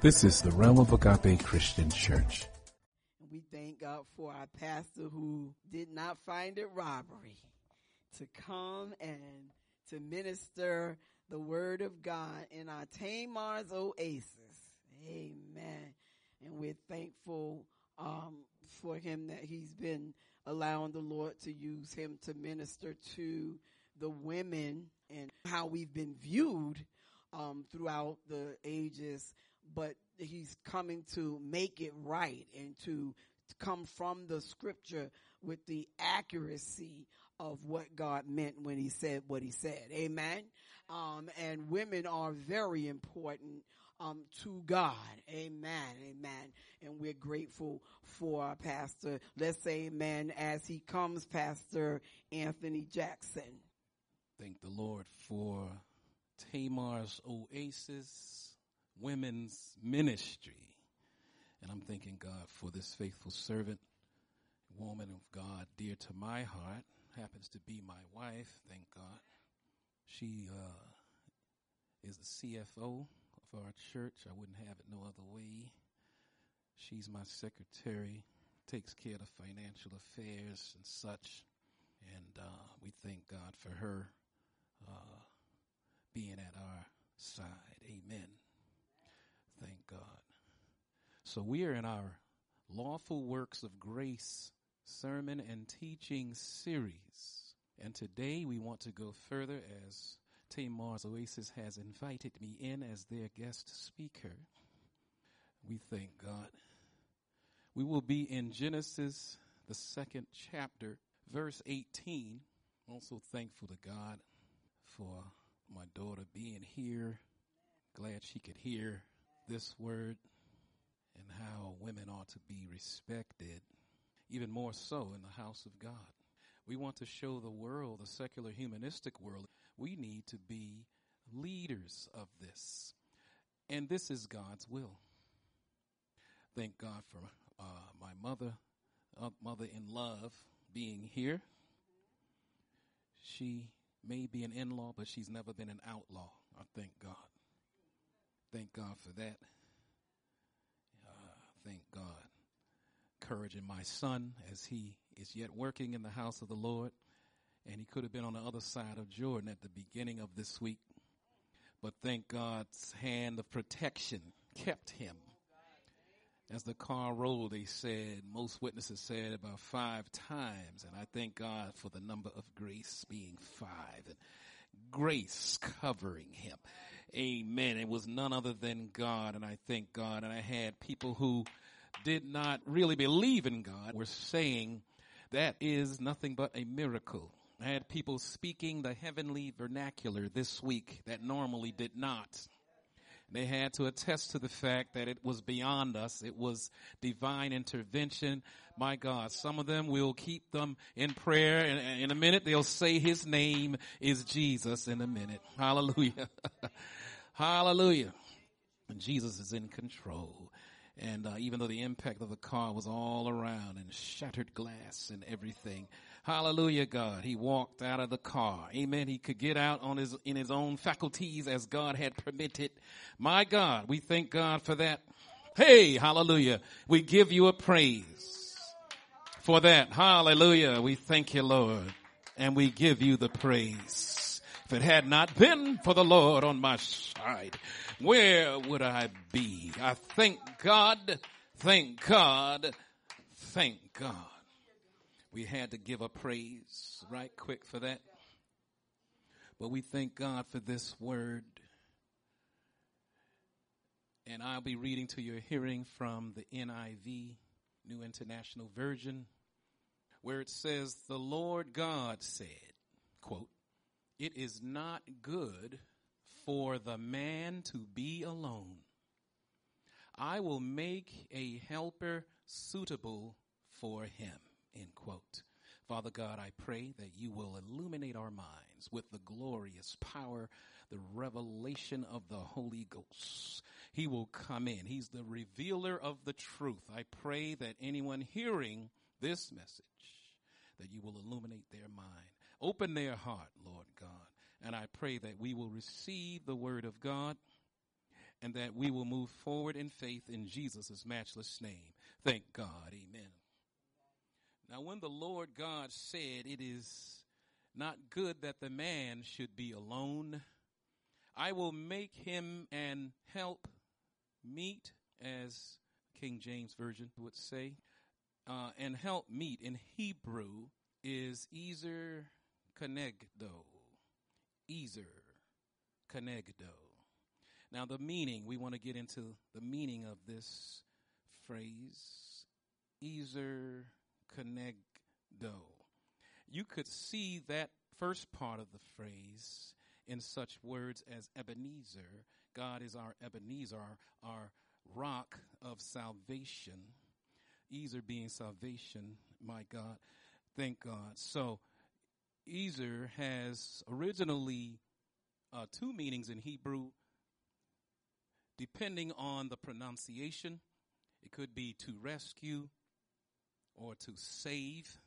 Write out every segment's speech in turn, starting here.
This is the Realm of Agape Christian Church. We thank God for our pastor who did not find it robbery to come and to minister the word of God in our Tamar's oasis. Amen. And we're thankful um, for him that he's been allowing the Lord to use him to minister to the women and how we've been viewed um, throughout the ages, but he's coming to make it right and to come from the scripture with the accuracy of what God meant when he said what he said. Amen. Um, and women are very important um, to God. Amen. Amen. And we're grateful for our pastor. Let's say amen as he comes, Pastor Anthony Jackson. Thank the Lord for Tamar's Oasis Women's Ministry. And I'm thanking God for this faithful servant, woman of God, dear to my heart, happens to be my wife, thank God. She uh, is the CFO of our church. I wouldn't have it no other way. She's my secretary, takes care of financial affairs and such. And uh, we thank God for her uh, being at our side. Amen. Thank God. So we are in our Lawful Works of Grace sermon and teaching series. And today we want to go further as Tamar's Oasis has invited me in as their guest speaker. We thank God. We will be in Genesis, the second chapter, verse 18. Also thankful to God for my daughter being here. Glad she could hear this word and how women ought to be respected, even more so in the house of God. We want to show the world, the secular humanistic world, we need to be leaders of this. And this is God's will. Thank God for uh, my mother, uh, mother in love, being here. She may be an in law, but she's never been an outlaw. I thank God. Thank God for that. Uh, thank God. Encouraging my son as he is yet working in the house of the Lord. And he could have been on the other side of Jordan at the beginning of this week. But thank God's hand of protection kept him. As the car rolled, they said, most witnesses said about five times. And I thank God for the number of grace being five and grace covering him. Amen. It was none other than God. And I thank God. And I had people who did not really believe in God were saying that is nothing but a miracle. I had people speaking the heavenly vernacular this week that normally did not. They had to attest to the fact that it was beyond us. It was divine intervention. My God, some of them will keep them in prayer. In, in a minute, they'll say his name is Jesus in a minute. Hallelujah. Hallelujah. And Jesus is in control. And uh, even though the impact of the car was all around and shattered glass and everything, hallelujah, God, he walked out of the car. Amen. He could get out on his in his own faculties as God had permitted. My God, we thank God for that. Hey, hallelujah. We give you a praise for that. Hallelujah. We thank you, Lord, and we give you the praise. If it had not been for the Lord on my side, where would I be? I thank God, thank God, thank God. We had to give a praise right quick for that. But we thank God for this word. And I'll be reading to your hearing from the NIV, New International Version, where it says, The Lord God said, quote, It is not good for the man to be alone. I will make a helper suitable for him. End quote. Father God, I pray that you will illuminate our minds with the glorious power, the revelation of the Holy Ghost. He will come in. He's the revealer of the truth. I pray that anyone hearing this message, that you will illuminate their mind. Open their heart, Lord God. And I pray that we will receive the word of God and that we will move forward in faith in Jesus' matchless name. Thank God. Amen. Now, when the Lord God said, It is not good that the man should be alone, I will make him an help meet, as King James Version would say. Uh, and help meet in Hebrew is Ezer Kenegdo. Ezer Kenegdo. Now, the meaning, we want to get into the meaning of this phrase. Ezer Kenegdo. You could see that first part of the phrase in such words as Ebenezer. God is our Ebenezer, our, our rock of salvation. Ezer being salvation, my God. Thank God. So, Ezer has originally uh, two meanings in Hebrew, depending on the pronunciation. It could be to rescue or to save,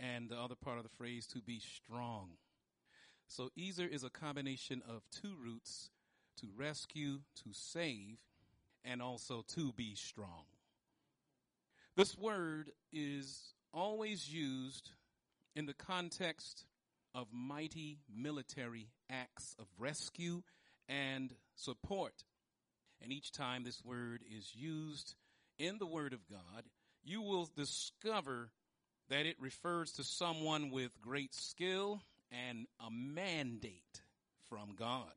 and the other part of the phrase to be strong. So Ezer is a combination of two roots to rescue, to save, and also to be strong. This word is always used in the context of mighty military acts of rescue and support. And each time this word is used in the Word of God, you will discover that it refers to someone with great skill and a mandate from God.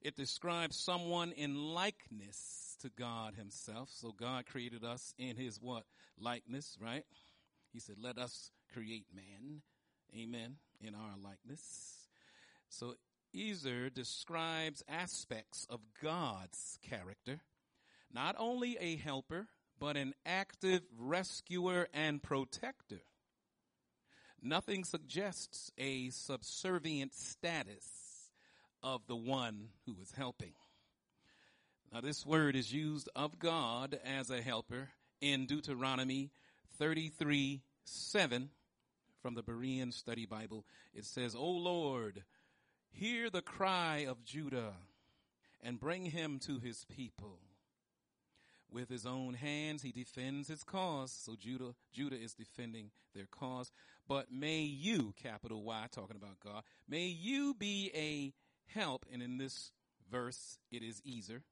It describes someone in likeness to God himself. So God created us in his what? Likeness, right? He said, let us create man. Amen. In our likeness. So Ezer describes aspects of God's character, not only a helper, but an active rescuer and protector. Nothing suggests a subservient status of the one who is helping. Now, this word is used of God as a helper in Deuteronomy 33 7 from the Berean Study Bible. It says, O Lord, hear the cry of Judah and bring him to his people. With his own hands, he defends his cause. So Judah, Judah is defending their cause. But may you, capital Y, talking about God, may you be a help. And in this verse, it is Ezer.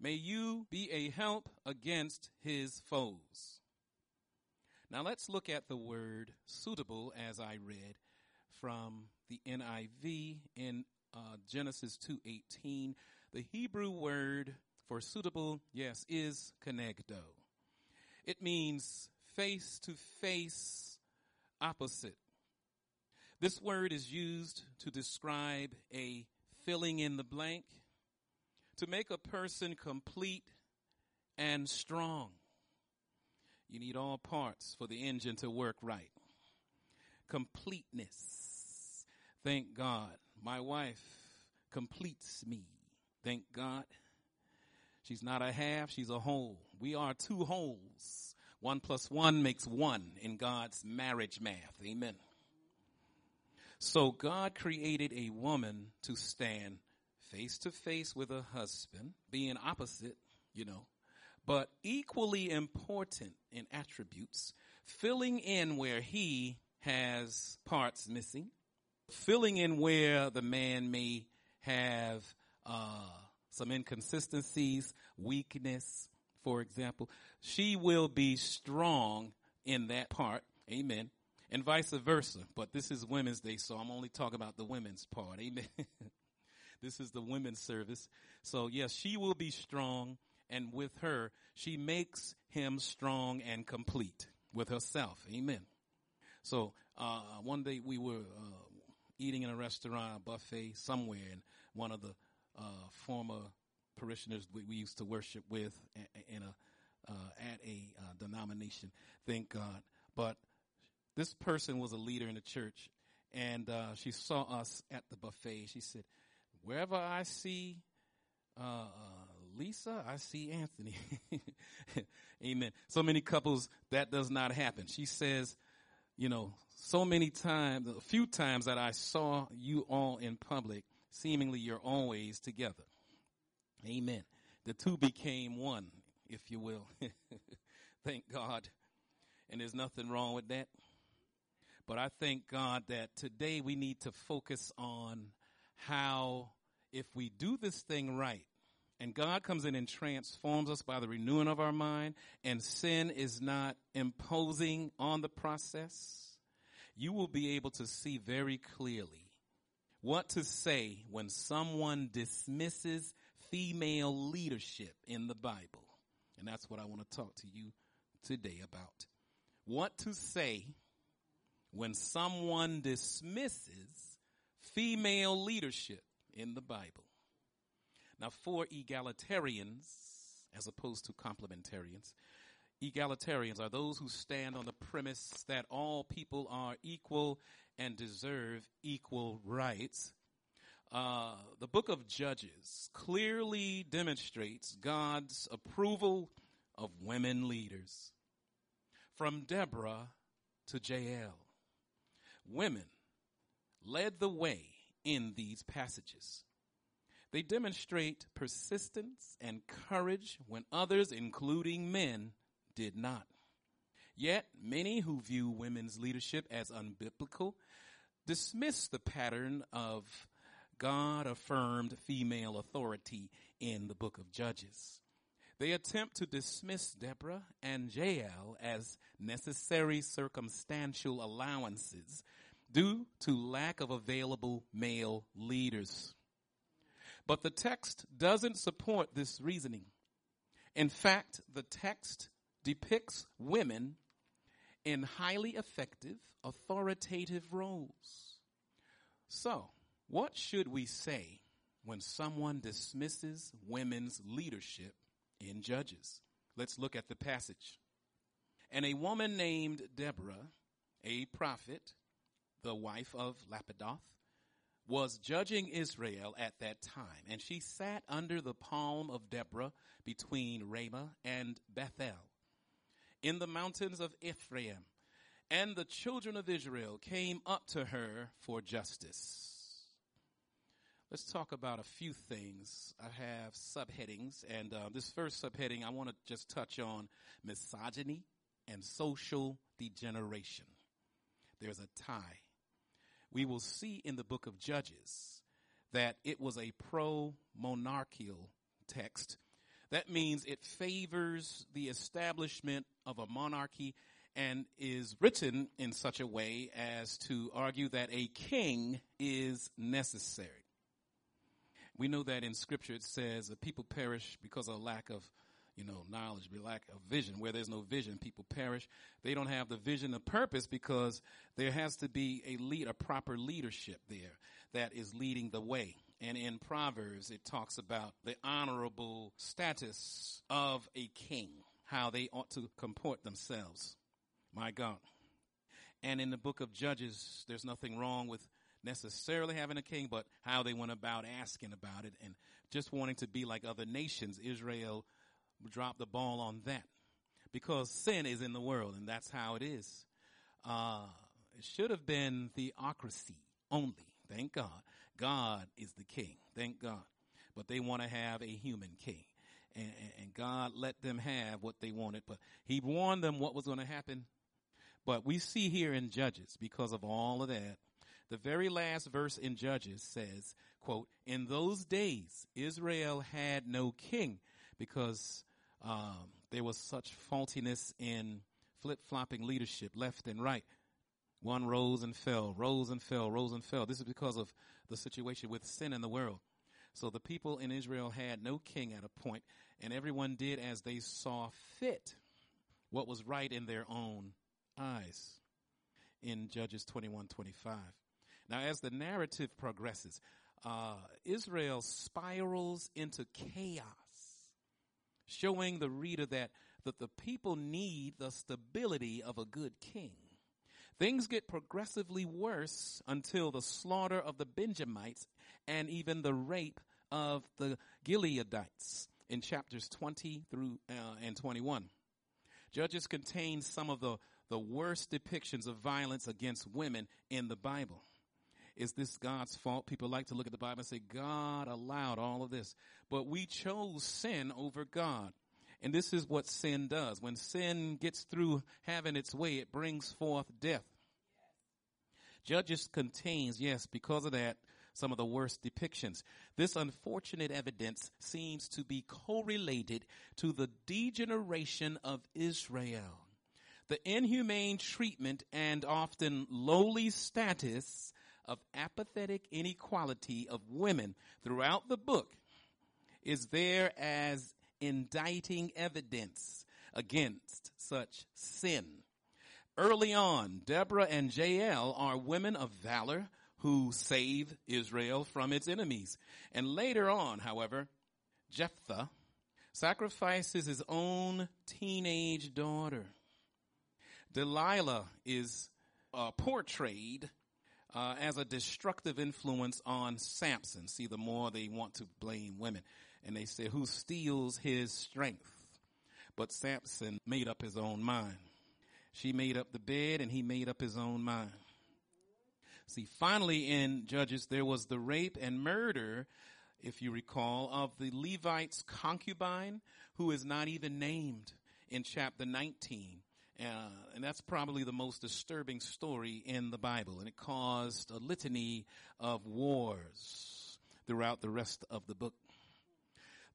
May you be a help against his foes. Now let's look at the word suitable as I read from the NIV in uh, Genesis 2:18. The Hebrew word for suitable, yes, is kenegdo. It means face to face opposite. This word is used to describe a filling in the blank, to make a person complete and strong. You need all parts for the engine to work right. Completeness. Thank God. My wife completes me. Thank God. She's not a half, she's a whole. We are two wholes. One plus one makes one in God's marriage math. Amen. So God created a woman to stand face to face with a husband, being opposite, you know, but equally important in attributes, filling in where he has parts missing, filling in where the man may have uh, some inconsistencies, weakness, for example. She will be strong in that part. Amen and vice versa. But this is Women's Day, so I'm only talking about the women's part. Amen. this is the women's service. So yes, she will be strong, and with her, she makes him strong and complete with herself. Amen. So uh, one day we were uh, eating in a restaurant, a buffet somewhere, and one of the uh, former parishioners we, we, used to worship with in a uh, at a uh, denomination. Thank God. But this person was a leader in the church, and uh, she saw us at the buffet. She said, "Wherever I see uh, uh, Lisa, I see Anthony." Amen. So many couples that does not happen. She says, "You know, so many times, a few times that I saw you all in public, seemingly you're always together." Amen. The two became one, if you will. thank God. And there's nothing wrong with that. But I thank God that today we need to focus on how, if we do this thing right, and God comes in and transforms us by the renewing of our mind, and sin is not imposing on the process, you will be able to see very clearly what to say when someone dismisses female leadership in the Bible. And that's what I want to talk to you today about. What to say when someone dismisses female leadership in the Bible. Now, for egalitarians, as opposed to complementarians, egalitarians are those who stand on the premise that all people are equal and deserve equal rights. Uh, the book of Judges clearly demonstrates God's approval of women leaders. From Deborah to Jael, women led the way in these passages. They demonstrate persistence and courage when others, including men, did not. Yet, many who view women's leadership as unbiblical dismiss the pattern of God affirmed female authority in the book of Judges. They attempt to dismiss Deborah and Jael as necessary circumstantial allowances due to lack of available male leaders. But the text doesn't support this reasoning. In fact, the text depicts women in highly effective, authoritative roles. So, what should we say when someone dismisses women's leadership in Judges? Let's look at the passage. And a woman named Deborah, a prophet, the wife of Lapidoth, was judging Israel at that time, and she sat under the palm of Deborah between Ramah and Bethel in the mountains of Ephraim. And the children of Israel came up to her for justice. Let's talk about a few things. I have subheadings, and uh, this first subheading I want to just touch on misogyny and social degeneration. There's a tie. We will see in the book of Judges that it was a pro monarchical text that means it favors the establishment of a monarchy and is written in such a way as to argue that a king is necessary. We know that in scripture it says that people perish because of lack of, you know, knowledge, lack of vision. Where there's no vision, people perish. They don't have the vision of purpose because there has to be a lead, a proper leadership there that is leading the way. And in Proverbs, it talks about the honorable status of a king, how they ought to comport themselves. My God. And in the book of Judges, there's nothing wrong with necessarily having a king, but how they went about asking about it and just wanting to be like other nations. Israel dropped the ball on that because sin is in the world and that's how it is. Uh, it should have been theocracy only. Thank God. God is the king. Thank God. But they want to have a human king. And, and, God let them have what they wanted, but he warned them what was going to happen. But we see here in Judges, because of all of that, the very last verse in Judges says, quote, in those days, Israel had no king because, um, there was such faultiness in flip-flopping leadership left and right. One rose and fell, rose and fell, rose and fell. This is because of the situation with sin in the world. So the people in Israel had no king at a point, and everyone did as they saw fit, what was right in their own eyes. In Judges 21 25. Now, as the narrative progresses, uh, Israel spirals into chaos, showing the reader that, that the people need the stability of a good king. Things get progressively worse until the slaughter of the Benjamites and even the rape of the Gileadites in chapters 20 through uh, and 21. Judges contains some of the, the worst depictions of violence against women in the Bible. is this God's fault? People like to look at the Bible and say, God allowed all of this. But we chose sin over God. And this is what sin does. When sin gets through having its way, it brings forth death. Judges contains, yes, because of that, some of the worst depictions. This unfortunate evidence seems to be correlated to the degeneration of Israel. The inhumane treatment and often lowly status of apathetic inequality of women throughout the book is there as indicting evidence against such sin. Early on, Deborah and Jael are women of valor who save Israel from its enemies. And later on, however, Jephthah sacrifices his own teenage daughter. Delilah is uh, portrayed uh, as a destructive influence on Samson. See, the more they want to blame women. And they say, who steals his strength? But Samson made up his own mind. She made up the bed and he made up his own mind. See, finally in Judges, there was the rape and murder, if you recall, of the Levite's concubine who is not even named in chapter 19. Uh, and that's probably the most disturbing story in the Bible. And it caused a litany of wars throughout the rest of the book.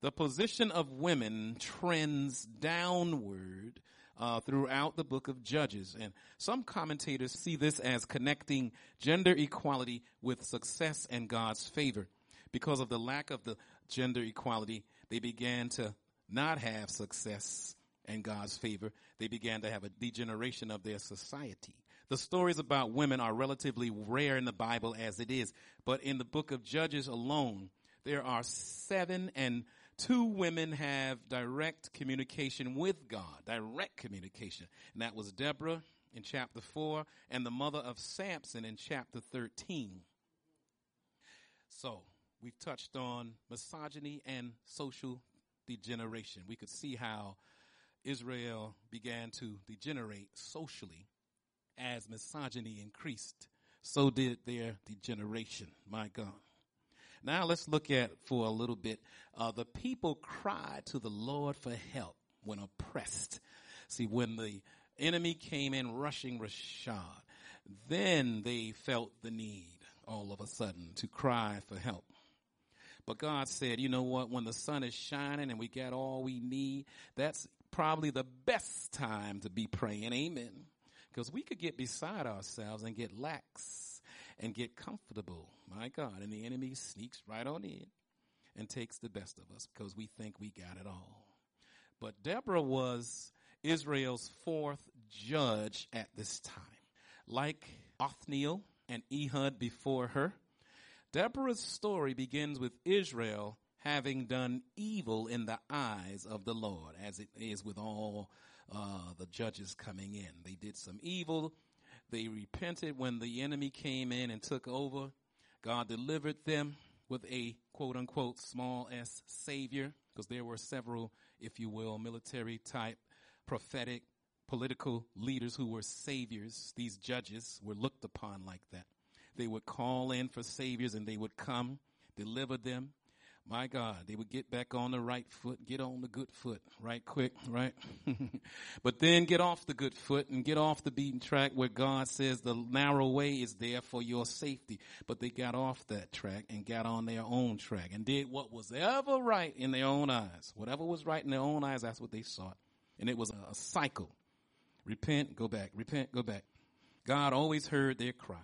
The position of women trends downward uh, throughout the book of Judges. And some commentators see this as connecting gender equality with success and God's favor. Because of the lack of the gender equality, they began to not have success and God's favor. They began to have a degeneration of their society. The stories about women are relatively rare in the Bible as it is, but in the book of Judges alone, there are seven and two women have direct communication with God, direct communication. And that was Deborah in chapter 4 and the mother of Samson in chapter 13. So, we've touched on misogyny and social degeneration. We could see how Israel began to degenerate socially as misogyny increased. So did their degeneration. My God. Now let's look at for a little bit. Uh, the people cried to the Lord for help when oppressed. See, when the enemy came in rushing Rashad, then they felt the need all of a sudden to cry for help. But God said, you know what? When the sun is shining and we got all we need, that's probably the best time to be praying. Amen. Because we could get beside ourselves and get lax and get comfortable. My God. And the enemy sneaks right on in and takes the best of us because we think we got it all. But Deborah was Israel's fourth judge at this time. Like Othniel and Ehud before her, Deborah's story begins with Israel having done evil in the eyes of the Lord, as it is with all uh, the judges coming in. They did some evil they repented when the enemy came in and took over. God delivered them with a quote unquote small s savior because there were several, if you will, military type, prophetic, political leaders who were saviors. These judges were looked upon like that. They would call in for saviors and they would come, deliver them, my God, they would get back on the right foot, get on the good foot right quick, right? but then get off the good foot and get off the beaten track where God says the narrow way is there for your safety. But they got off that track and got on their own track and did what was ever right in their own eyes. Whatever was right in their own eyes, that's what they sought. And it was a cycle. Repent, go back. Repent, go back. God always heard their cry.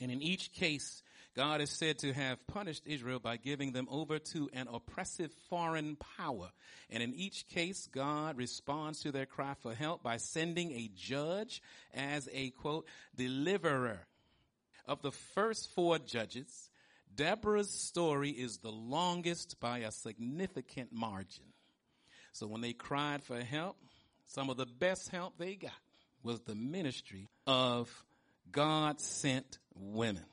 And in each case, God is said to have punished Israel by giving them over to an oppressive foreign power. And in each case, God responds to their cry for help by sending a judge as a quote, deliverer. Of the first four judges, Deborah's story is the longest by a significant margin. So when they cried for help, some of the best help they got was the ministry of God sent women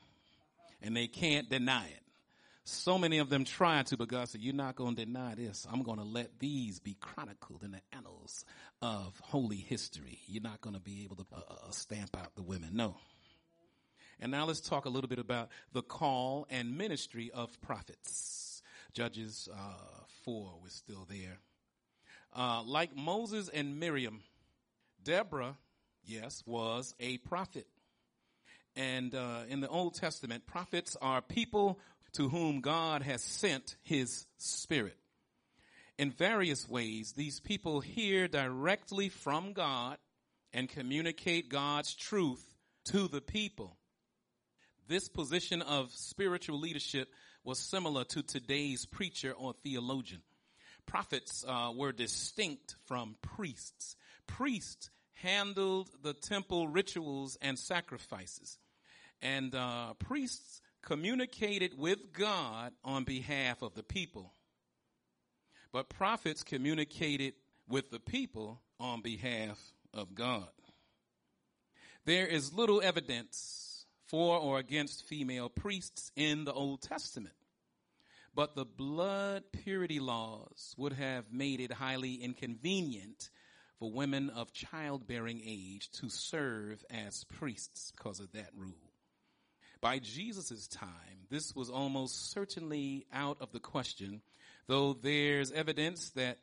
and they can't deny it. So many of them try to, but God said, you're not going to deny this. I'm going to let these be chronicled in the annals of holy history. You're not going to be able to uh, uh, stamp out the women. No. And now let's talk a little bit about the call and ministry of prophets. Judges uh, 4 was still there. Uh, like Moses and Miriam, Deborah, yes, was a prophet. And uh, in the Old Testament, prophets are people to whom God has sent his spirit. In various ways, these people hear directly from God and communicate God's truth to the people. This position of spiritual leadership was similar to today's preacher or theologian. Prophets uh, were distinct from priests. Priests handled the temple rituals and sacrifices. And uh, priests communicated with God on behalf of the people. But prophets communicated with the people on behalf of God. There is little evidence for or against female priests in the Old Testament. But the blood purity laws would have made it highly inconvenient for women of childbearing age to serve as priests because of that rule. By Jesus' time, this was almost certainly out of the question, though there's evidence that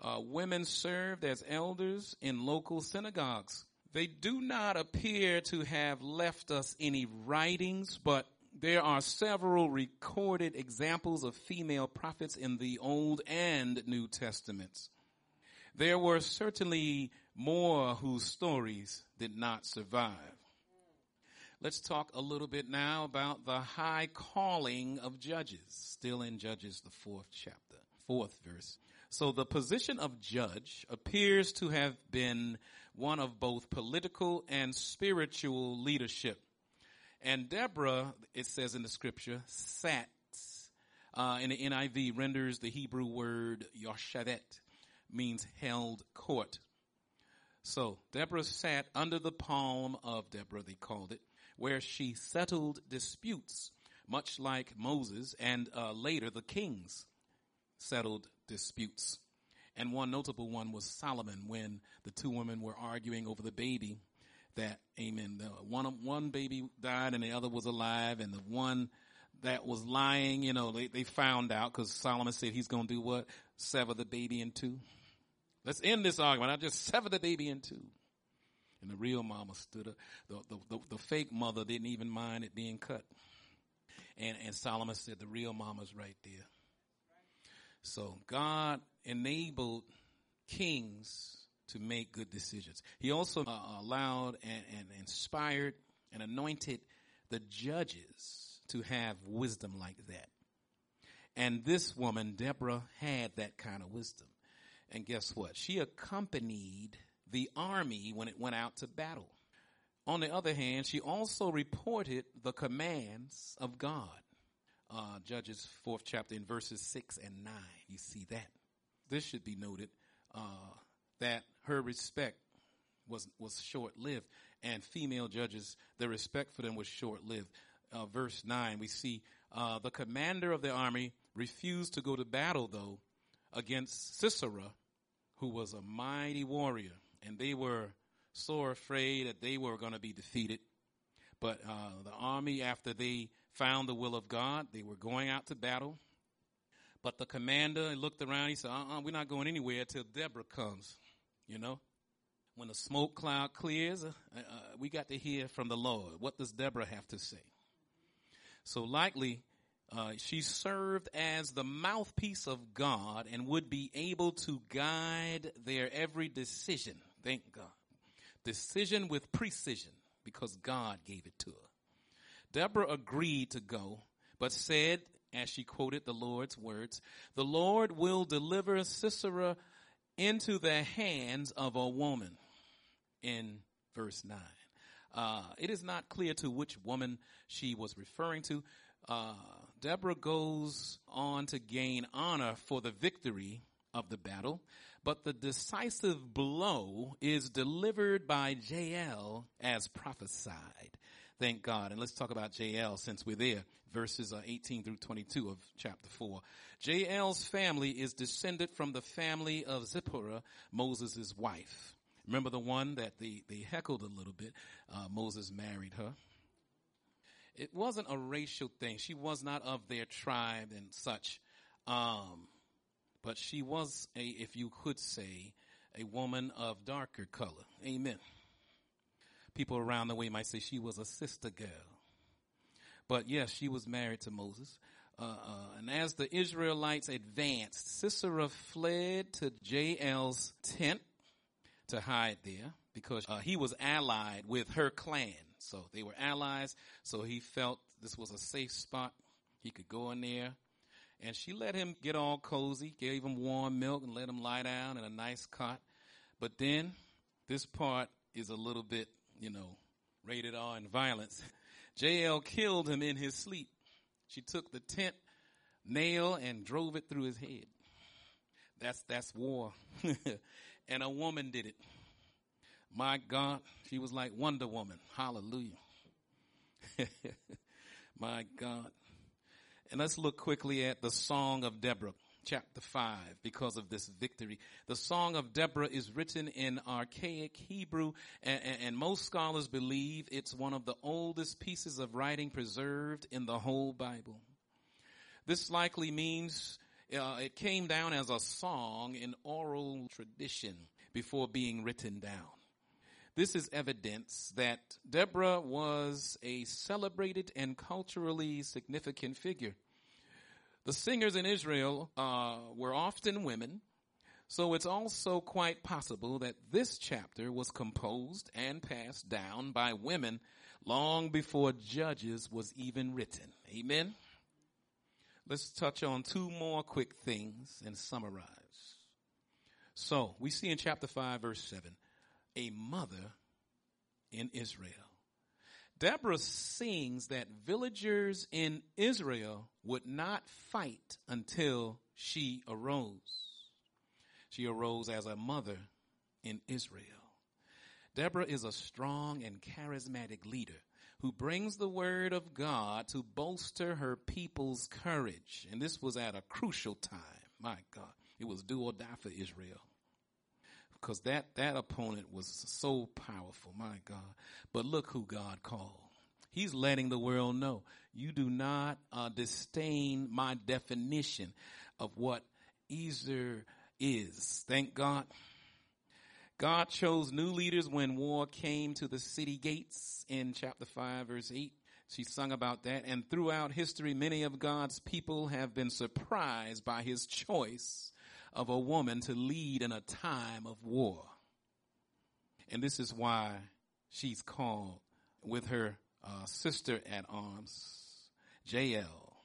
uh, women served as elders in local synagogues. They do not appear to have left us any writings, but there are several recorded examples of female prophets in the Old and New Testaments. There were certainly more whose stories did not survive. Let's talk a little bit now about the high calling of judges, still in Judges, the fourth chapter, fourth verse. So the position of judge appears to have been one of both political and spiritual leadership. And Deborah, it says in the scripture, sat, uh, in the NIV renders the Hebrew word yoshavet, means held court. So Deborah sat under the palm of Deborah, they called it, where she settled disputes, much like Moses and uh, later the kings settled disputes. And one notable one was Solomon when the two women were arguing over the baby that, amen, one, one baby died and the other was alive and the one that was lying, you know, they, they found out because Solomon said he's going to do what? Sever the baby in two. Let's end this argument. I just sever the baby in two. And the real mama stood up. The, the, the, the, fake mother didn't even mind it being cut. And, and Solomon said, the real mama's right there. So God enabled kings to make good decisions. He also uh, allowed and, and inspired and anointed the judges to have wisdom like that. And this woman, Deborah, had that kind of wisdom. And guess what? She accompanied the army when it went out to battle. On the other hand, she also reported the commands of God. Uh, Judges fourth chapter in verses six and nine. You see that. This should be noted uh, that her respect was was short lived, and female judges, the respect for them was short lived. Uh, verse nine, we see uh, the commander of the army refused to go to battle though against Sisera, who was a mighty warrior and they were so afraid that they were going to be defeated. But uh, the army, after they found the will of God, they were going out to battle. But the commander looked around. He said, uh-uh, we're not going anywhere until Deborah comes. You know, when the smoke cloud clears, uh, uh, we got to hear from the Lord. What does Deborah have to say? So likely, uh, she served as the mouthpiece of God and would be able to guide their every decision. Thank God. Decision with precision because God gave it to her. Deborah agreed to go, but said, as she quoted the Lord's words, the Lord will deliver Sisera into the hands of a woman in verse 9. Uh, it is not clear to which woman she was referring to. Uh, Deborah goes on to gain honor for the victory of the battle, but the decisive blow is delivered by Jael as prophesied. Thank God. And let's talk about Jael since we're there. Verses uh, 18 through 22 of chapter 4. Jael's family is descended from the family of Zipporah, Moses' wife. Remember the one that they, they heckled a little bit? Uh, Moses married her. it wasn't a racial thing. She was not of their tribe and such. Um, but she was a, if you could say, a woman of darker color. Amen. People around the way might say she was a sister girl. But yes, she was married to Moses. Uh, uh, and as the Israelites advanced, Sisera fled to Jael's tent to hide there because uh, he was allied with her clan. So they were allies. So he felt this was a safe spot. He could go in there. And she let him get all cozy, gave him warm milk and let him lie down in a nice cot. But then this part is a little bit, you know, rated R and violence. Jael killed him in his sleep. She took the tent nail and drove it through his head. That's, that's war. and a woman did it. My God, she was like Wonder Woman. Hallelujah. My God. And let's look quickly at the Song of Deborah, chapter 5, because of this victory. The Song of Deborah is written in archaic Hebrew, and, and, most scholars believe it's one of the oldest pieces of writing preserved in the whole Bible. This likely means uh, it came down as a song in oral tradition before being written down. This is evidence that Deborah was a celebrated and culturally significant figure. The singers in Israel uh, were often women, so it's also quite possible that this chapter was composed and passed down by women long before Judges was even written. Amen. Let's touch on two more quick things and summarize. So, we see in chapter 5, verse 7, a mother in Israel. Deborah sings that villagers in Israel would not fight until she arose. She arose as a mother in Israel. Deborah is a strong and charismatic leader who brings the word of God to bolster her people's courage. And this was at a crucial time. My God. It was do or die for Israel because that, that opponent was so powerful, my God. But look who God called. He's letting the world know you do not uh, disdain my definition of what Ezer is. Thank God. God chose new leaders when war came to the city gates in chapter 5 verse 8. She sung about that. And throughout history, many of God's people have been surprised by his choice of a woman to lead in a time of war. And this is why she's called with her uh, sister at arms, Jael,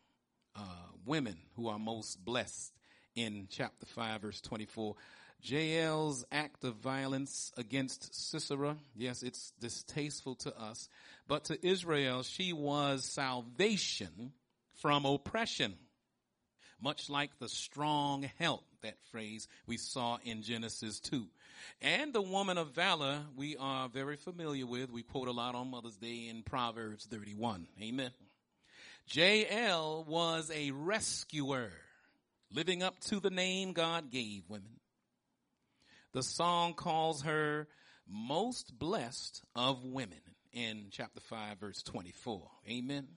uh, women who are most blessed in chapter 5 verse 24. Jael's act of violence against Sisera, yes, it's distasteful to us, but to Israel, she was salvation from oppression much like the strong help, that phrase we saw in Genesis 2. And the woman of valor we are very familiar with. We quote a lot on Mother's Day in Proverbs 31. Amen. Jael was a rescuer, living up to the name God gave women. The song calls her most blessed of women in chapter 5 verse 24. Amen.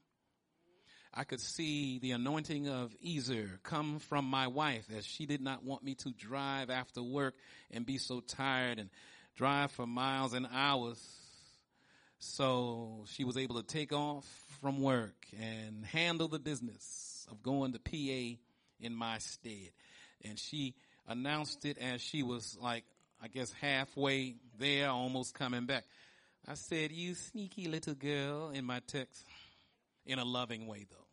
I could see the anointing of Ezer come from my wife as she did not want me to drive after work and be so tired and drive for miles and hours. So she was able to take off from work and handle the business of going to PA in my stead. And she announced it as she was like, I guess halfway there, almost coming back. I said, you sneaky little girl in my text in a loving way though.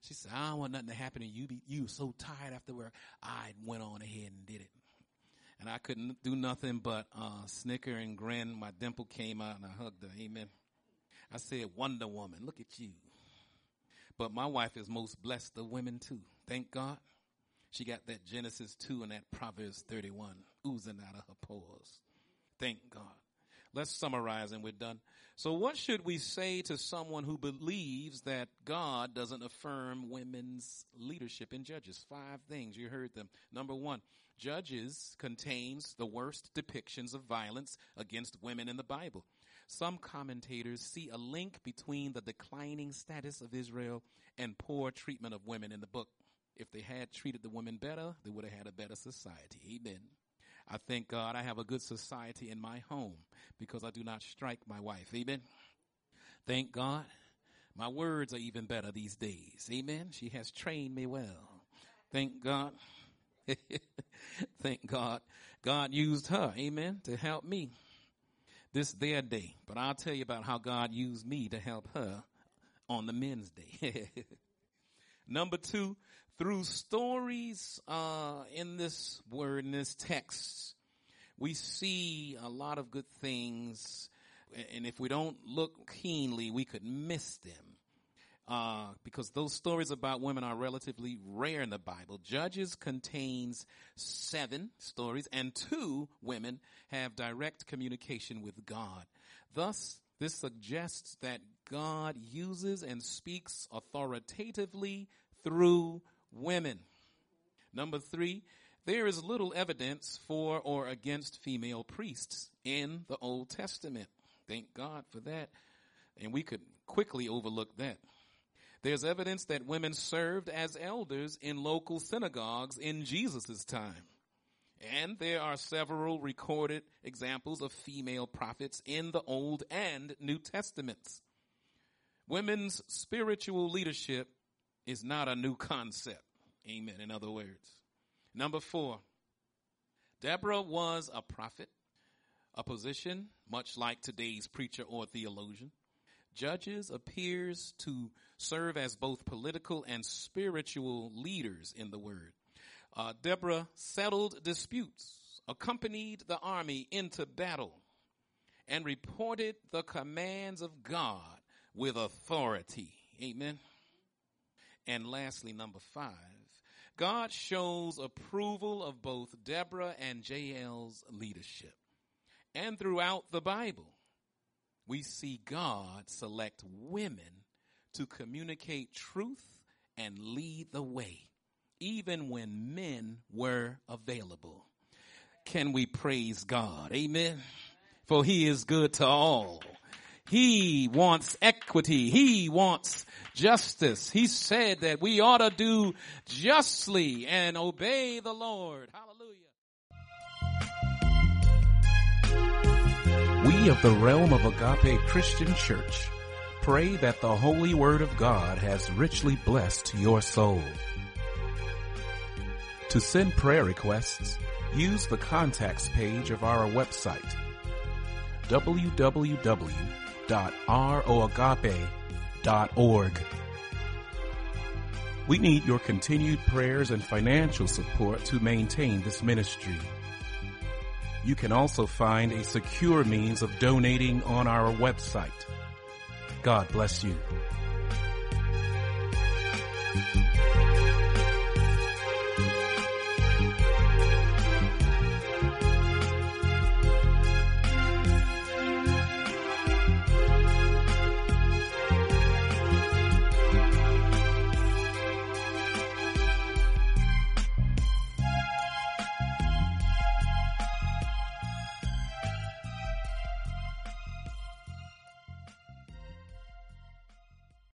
She said, I don't want nothing to happen to you. Be, you so tired after work. I went on ahead and did it. And I couldn't do nothing but, uh, snicker and grin. My dimple came out and I hugged her. Amen. I said, Wonder Woman, look at you. But my wife is most blessed of women too. Thank God. She got that Genesis 2 and that Proverbs 31 oozing out of her pores. Thank God. Let's summarize and we're done. So what should we say to someone who believes that God doesn't affirm women's leadership in Judges? Five things. You heard them. Number one, Judges contains the worst depictions of violence against women in the Bible. Some commentators see a link between the declining status of Israel and poor treatment of women in the book. If they had treated the women better, they would have had a better society. Amen. I thank God I have a good society in my home because I do not strike my wife. Amen. Thank God. My words are even better these days. Amen. She has trained me well. Thank God. Thank God. God used her, amen, to help me this their day. But I'll tell you about how God used me to help her on the men's day. Number two, through stories uh, in this word, in this text, we see a lot of good things. And if we don't look keenly, we could miss them. Uh, because those stories about women are relatively rare in the Bible. Judges contains seven stories and two women have direct communication with God. Thus, this suggests that God uses and speaks authoritatively through women. Number three, there is little evidence for or against female priests in the Old Testament. Thank God for that. And we could quickly overlook that. There's evidence that women served as elders in local synagogues in Jesus' time. And there are several recorded examples of female prophets in the Old and New Testaments. Women's spiritual leadership is not a new concept. Amen. In other words. Number four, Deborah was a prophet, a position much like today's preacher or theologian. Judges appears to serve as both political and spiritual leaders in the word. Uh, Deborah settled disputes, accompanied the army into battle, and reported the commands of God with authority. Amen. And lastly, number five, God shows approval of both Deborah and Jael's leadership. And throughout the Bible, we see God select women to communicate truth and lead the way, even when men were available. Can we praise God? Amen. For he is good to all. He wants equity. He wants justice. He said that we ought to do justly and obey the Lord. Hallelujah. We of the realm of Agape Christian Church pray that the holy word of God has richly blessed your soul. To send prayer requests, use the contacts page of our website www.roagape.org. We need your continued prayers and financial support to maintain this ministry. You can also find a secure means of donating on our website. God bless you.